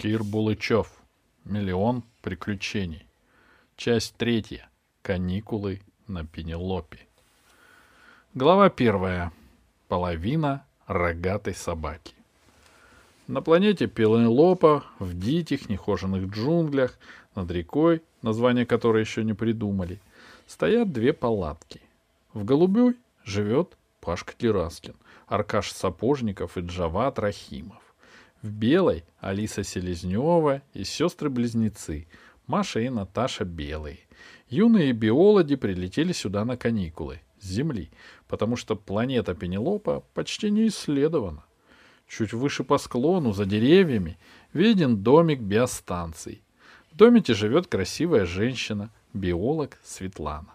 Кир Булычев. Миллион приключений. Часть третья. Каникулы на Пенелопе. Глава первая. Половина рогатой собаки. На планете Пенелопа, в диких, нехоженных джунглях, над рекой, название которой еще не придумали, стоят две палатки. В голубой живет Пашка Тераскин, Аркаш Сапожников и Джават Рахимов. В белой — Алиса Селезнева и сестры-близнецы Маша и Наташа Белые. Юные биологи прилетели сюда на каникулы с Земли, потому что планета Пенелопа почти не исследована. Чуть выше по склону, за деревьями, виден домик биостанций. В домике живет красивая женщина, биолог Светлана.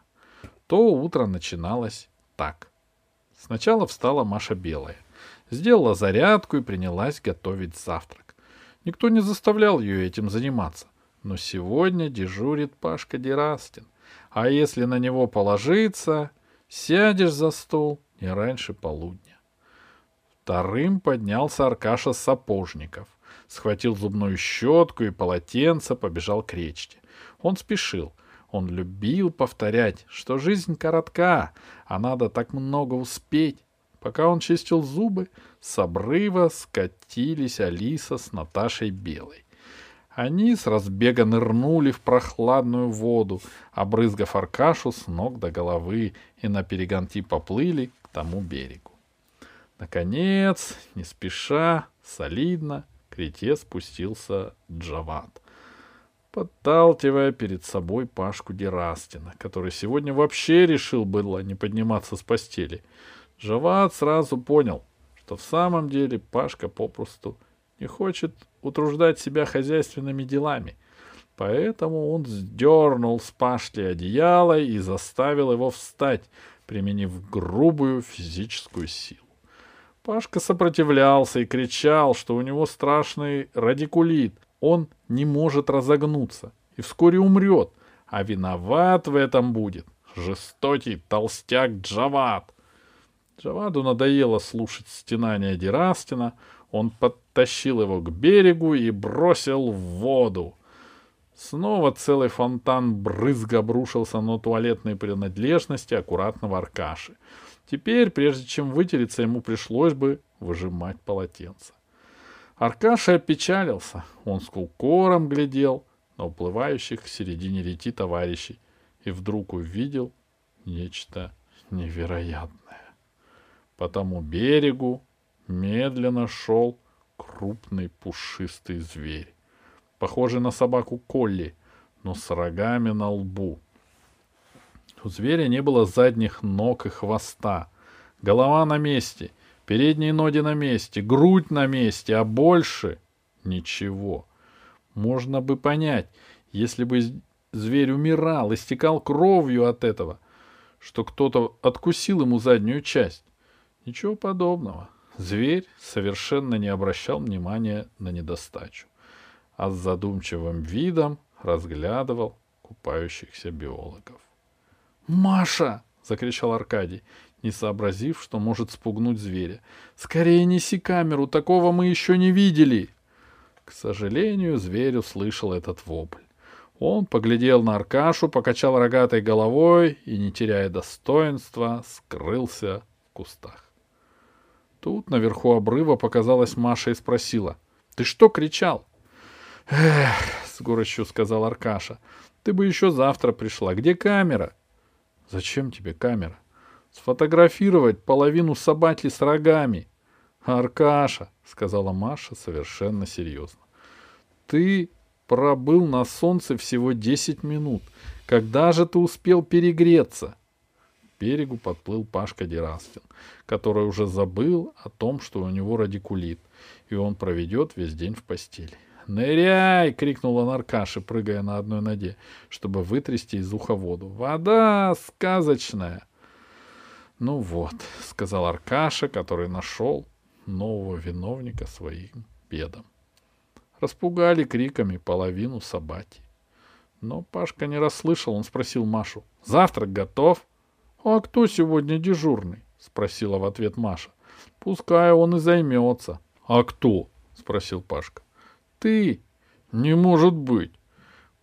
То утро начиналось так. Сначала встала Маша Белая сделала зарядку и принялась готовить завтрак. Никто не заставлял ее этим заниматься. Но сегодня дежурит Пашка Дерастин. А если на него положиться, сядешь за стол не раньше полудня. Вторым поднялся Аркаша Сапожников. Схватил зубную щетку и полотенце, побежал к речке. Он спешил. Он любил повторять, что жизнь коротка, а надо так много успеть. Пока он чистил зубы, с обрыва скатились Алиса с Наташей Белой. Они с разбега нырнули в прохладную воду, обрызгав Аркашу с ног до головы, и на перегонки поплыли к тому берегу. Наконец, не спеша, солидно, к рете спустился Джават, подталкивая перед собой Пашку Дерастина, который сегодня вообще решил было не подниматься с постели — Жават сразу понял, что в самом деле Пашка попросту не хочет утруждать себя хозяйственными делами. Поэтому он сдернул с Пашки одеяло и заставил его встать, применив грубую физическую силу. Пашка сопротивлялся и кричал, что у него страшный радикулит, он не может разогнуться и вскоре умрет, а виноват в этом будет жестокий толстяк Джават. Джаваду надоело слушать стенания Дерастина. Он подтащил его к берегу и бросил в воду. Снова целый фонтан брызг обрушился на туалетные принадлежности аккуратного Аркаши. Теперь, прежде чем вытереться, ему пришлось бы выжимать полотенце. Аркаша опечалился. Он с кукором глядел на уплывающих к середине рети товарищей и вдруг увидел нечто невероятное. По тому берегу медленно шел крупный пушистый зверь, похожий на собаку Колли, но с рогами на лбу. У зверя не было задних ног и хвоста. Голова на месте, передние ноги на месте, грудь на месте, а больше ничего. Можно бы понять, если бы зверь умирал, истекал кровью от этого, что кто-то откусил ему заднюю часть. Ничего подобного. Зверь совершенно не обращал внимания на недостачу, а с задумчивым видом разглядывал купающихся биологов. «Маша!» — закричал Аркадий, не сообразив, что может спугнуть зверя. «Скорее неси камеру, такого мы еще не видели!» К сожалению, зверь услышал этот вопль. Он поглядел на Аркашу, покачал рогатой головой и, не теряя достоинства, скрылся в кустах. Тут наверху обрыва показалась Маша и спросила. — Ты что кричал? — Эх, — с горечью сказал Аркаша, — ты бы еще завтра пришла. Где камера? — Зачем тебе камера? — Сфотографировать половину собаки с рогами. — Аркаша, — сказала Маша совершенно серьезно, — ты пробыл на солнце всего десять минут. Когда же ты успел перегреться? — берегу подплыл Пашка Дерастин, который уже забыл о том, что у него радикулит, и он проведет весь день в постели. «Ныряй!» — крикнул он Аркаше, прыгая на одной ноге, чтобы вытрясти из уха воду. «Вода сказочная!» «Ну вот», — сказал Аркаша, который нашел нового виновника своим бедам. Распугали криками половину собаки. Но Пашка не расслышал, он спросил Машу. «Завтрак готов?» «А кто сегодня дежурный?» — спросила в ответ Маша. «Пускай он и займется». «А кто?» — спросил Пашка. «Ты. Не может быть.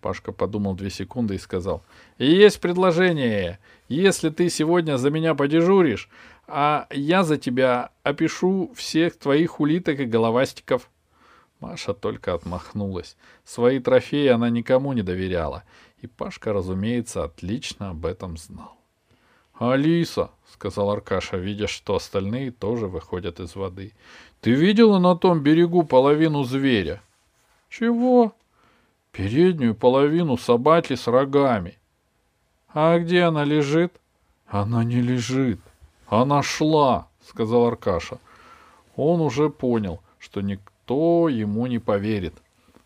Пашка подумал две секунды и сказал. Есть предложение. Если ты сегодня за меня подежуришь, а я за тебя опишу всех твоих улиток и головастиков. Маша только отмахнулась. Свои трофеи она никому не доверяла. И Пашка, разумеется, отлично об этом знал. «Алиса», — сказал Аркаша, видя, что остальные тоже выходят из воды, — «ты видела на том берегу половину зверя?» «Чего?» «Переднюю половину собаки с рогами». «А где она лежит?» «Она не лежит. Она шла», — сказал Аркаша. Он уже понял, что никто ему не поверит,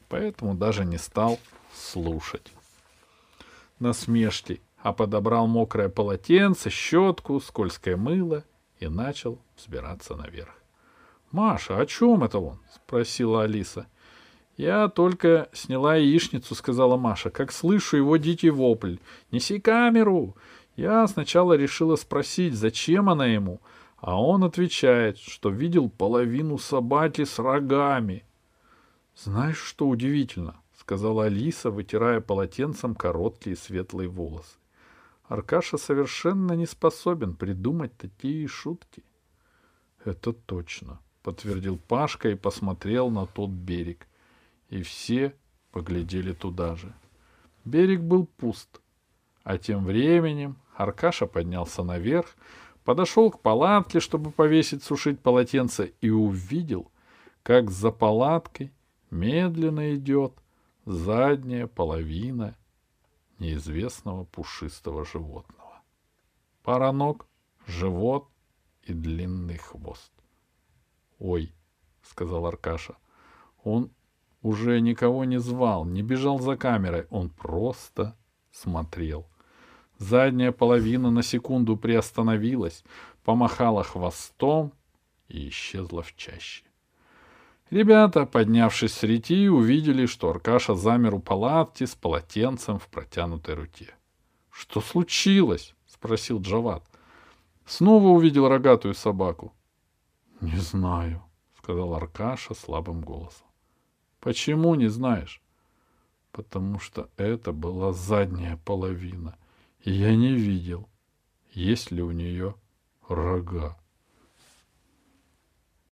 поэтому даже не стал слушать. Насмешки а подобрал мокрое полотенце, щетку, скользкое мыло и начал взбираться наверх. — Маша, о чем это он? — спросила Алиса. — Я только сняла яичницу, — сказала Маша, — как слышу его дикий вопль. — Неси камеру! Я сначала решила спросить, зачем она ему, а он отвечает, что видел половину собаки с рогами. — Знаешь, что удивительно? — сказала Алиса, вытирая полотенцем короткие светлые волосы. Аркаша совершенно не способен придумать такие шутки. — Это точно, — подтвердил Пашка и посмотрел на тот берег. И все поглядели туда же. Берег был пуст. А тем временем Аркаша поднялся наверх, подошел к палатке, чтобы повесить сушить полотенце, и увидел, как за палаткой медленно идет задняя половина неизвестного пушистого животного. Пара ног, живот и длинный хвост. «Ой», — сказал Аркаша, — он уже никого не звал, не бежал за камерой, он просто смотрел. Задняя половина на секунду приостановилась, помахала хвостом и исчезла в чаще. Ребята, поднявшись с рети, увидели, что Аркаша замер у палатки с полотенцем в протянутой руке. — Что случилось? — спросил Джават. Снова увидел рогатую собаку. — Не знаю, — сказал Аркаша слабым голосом. — Почему не знаешь? — Потому что это была задняя половина, и я не видел, есть ли у нее рога.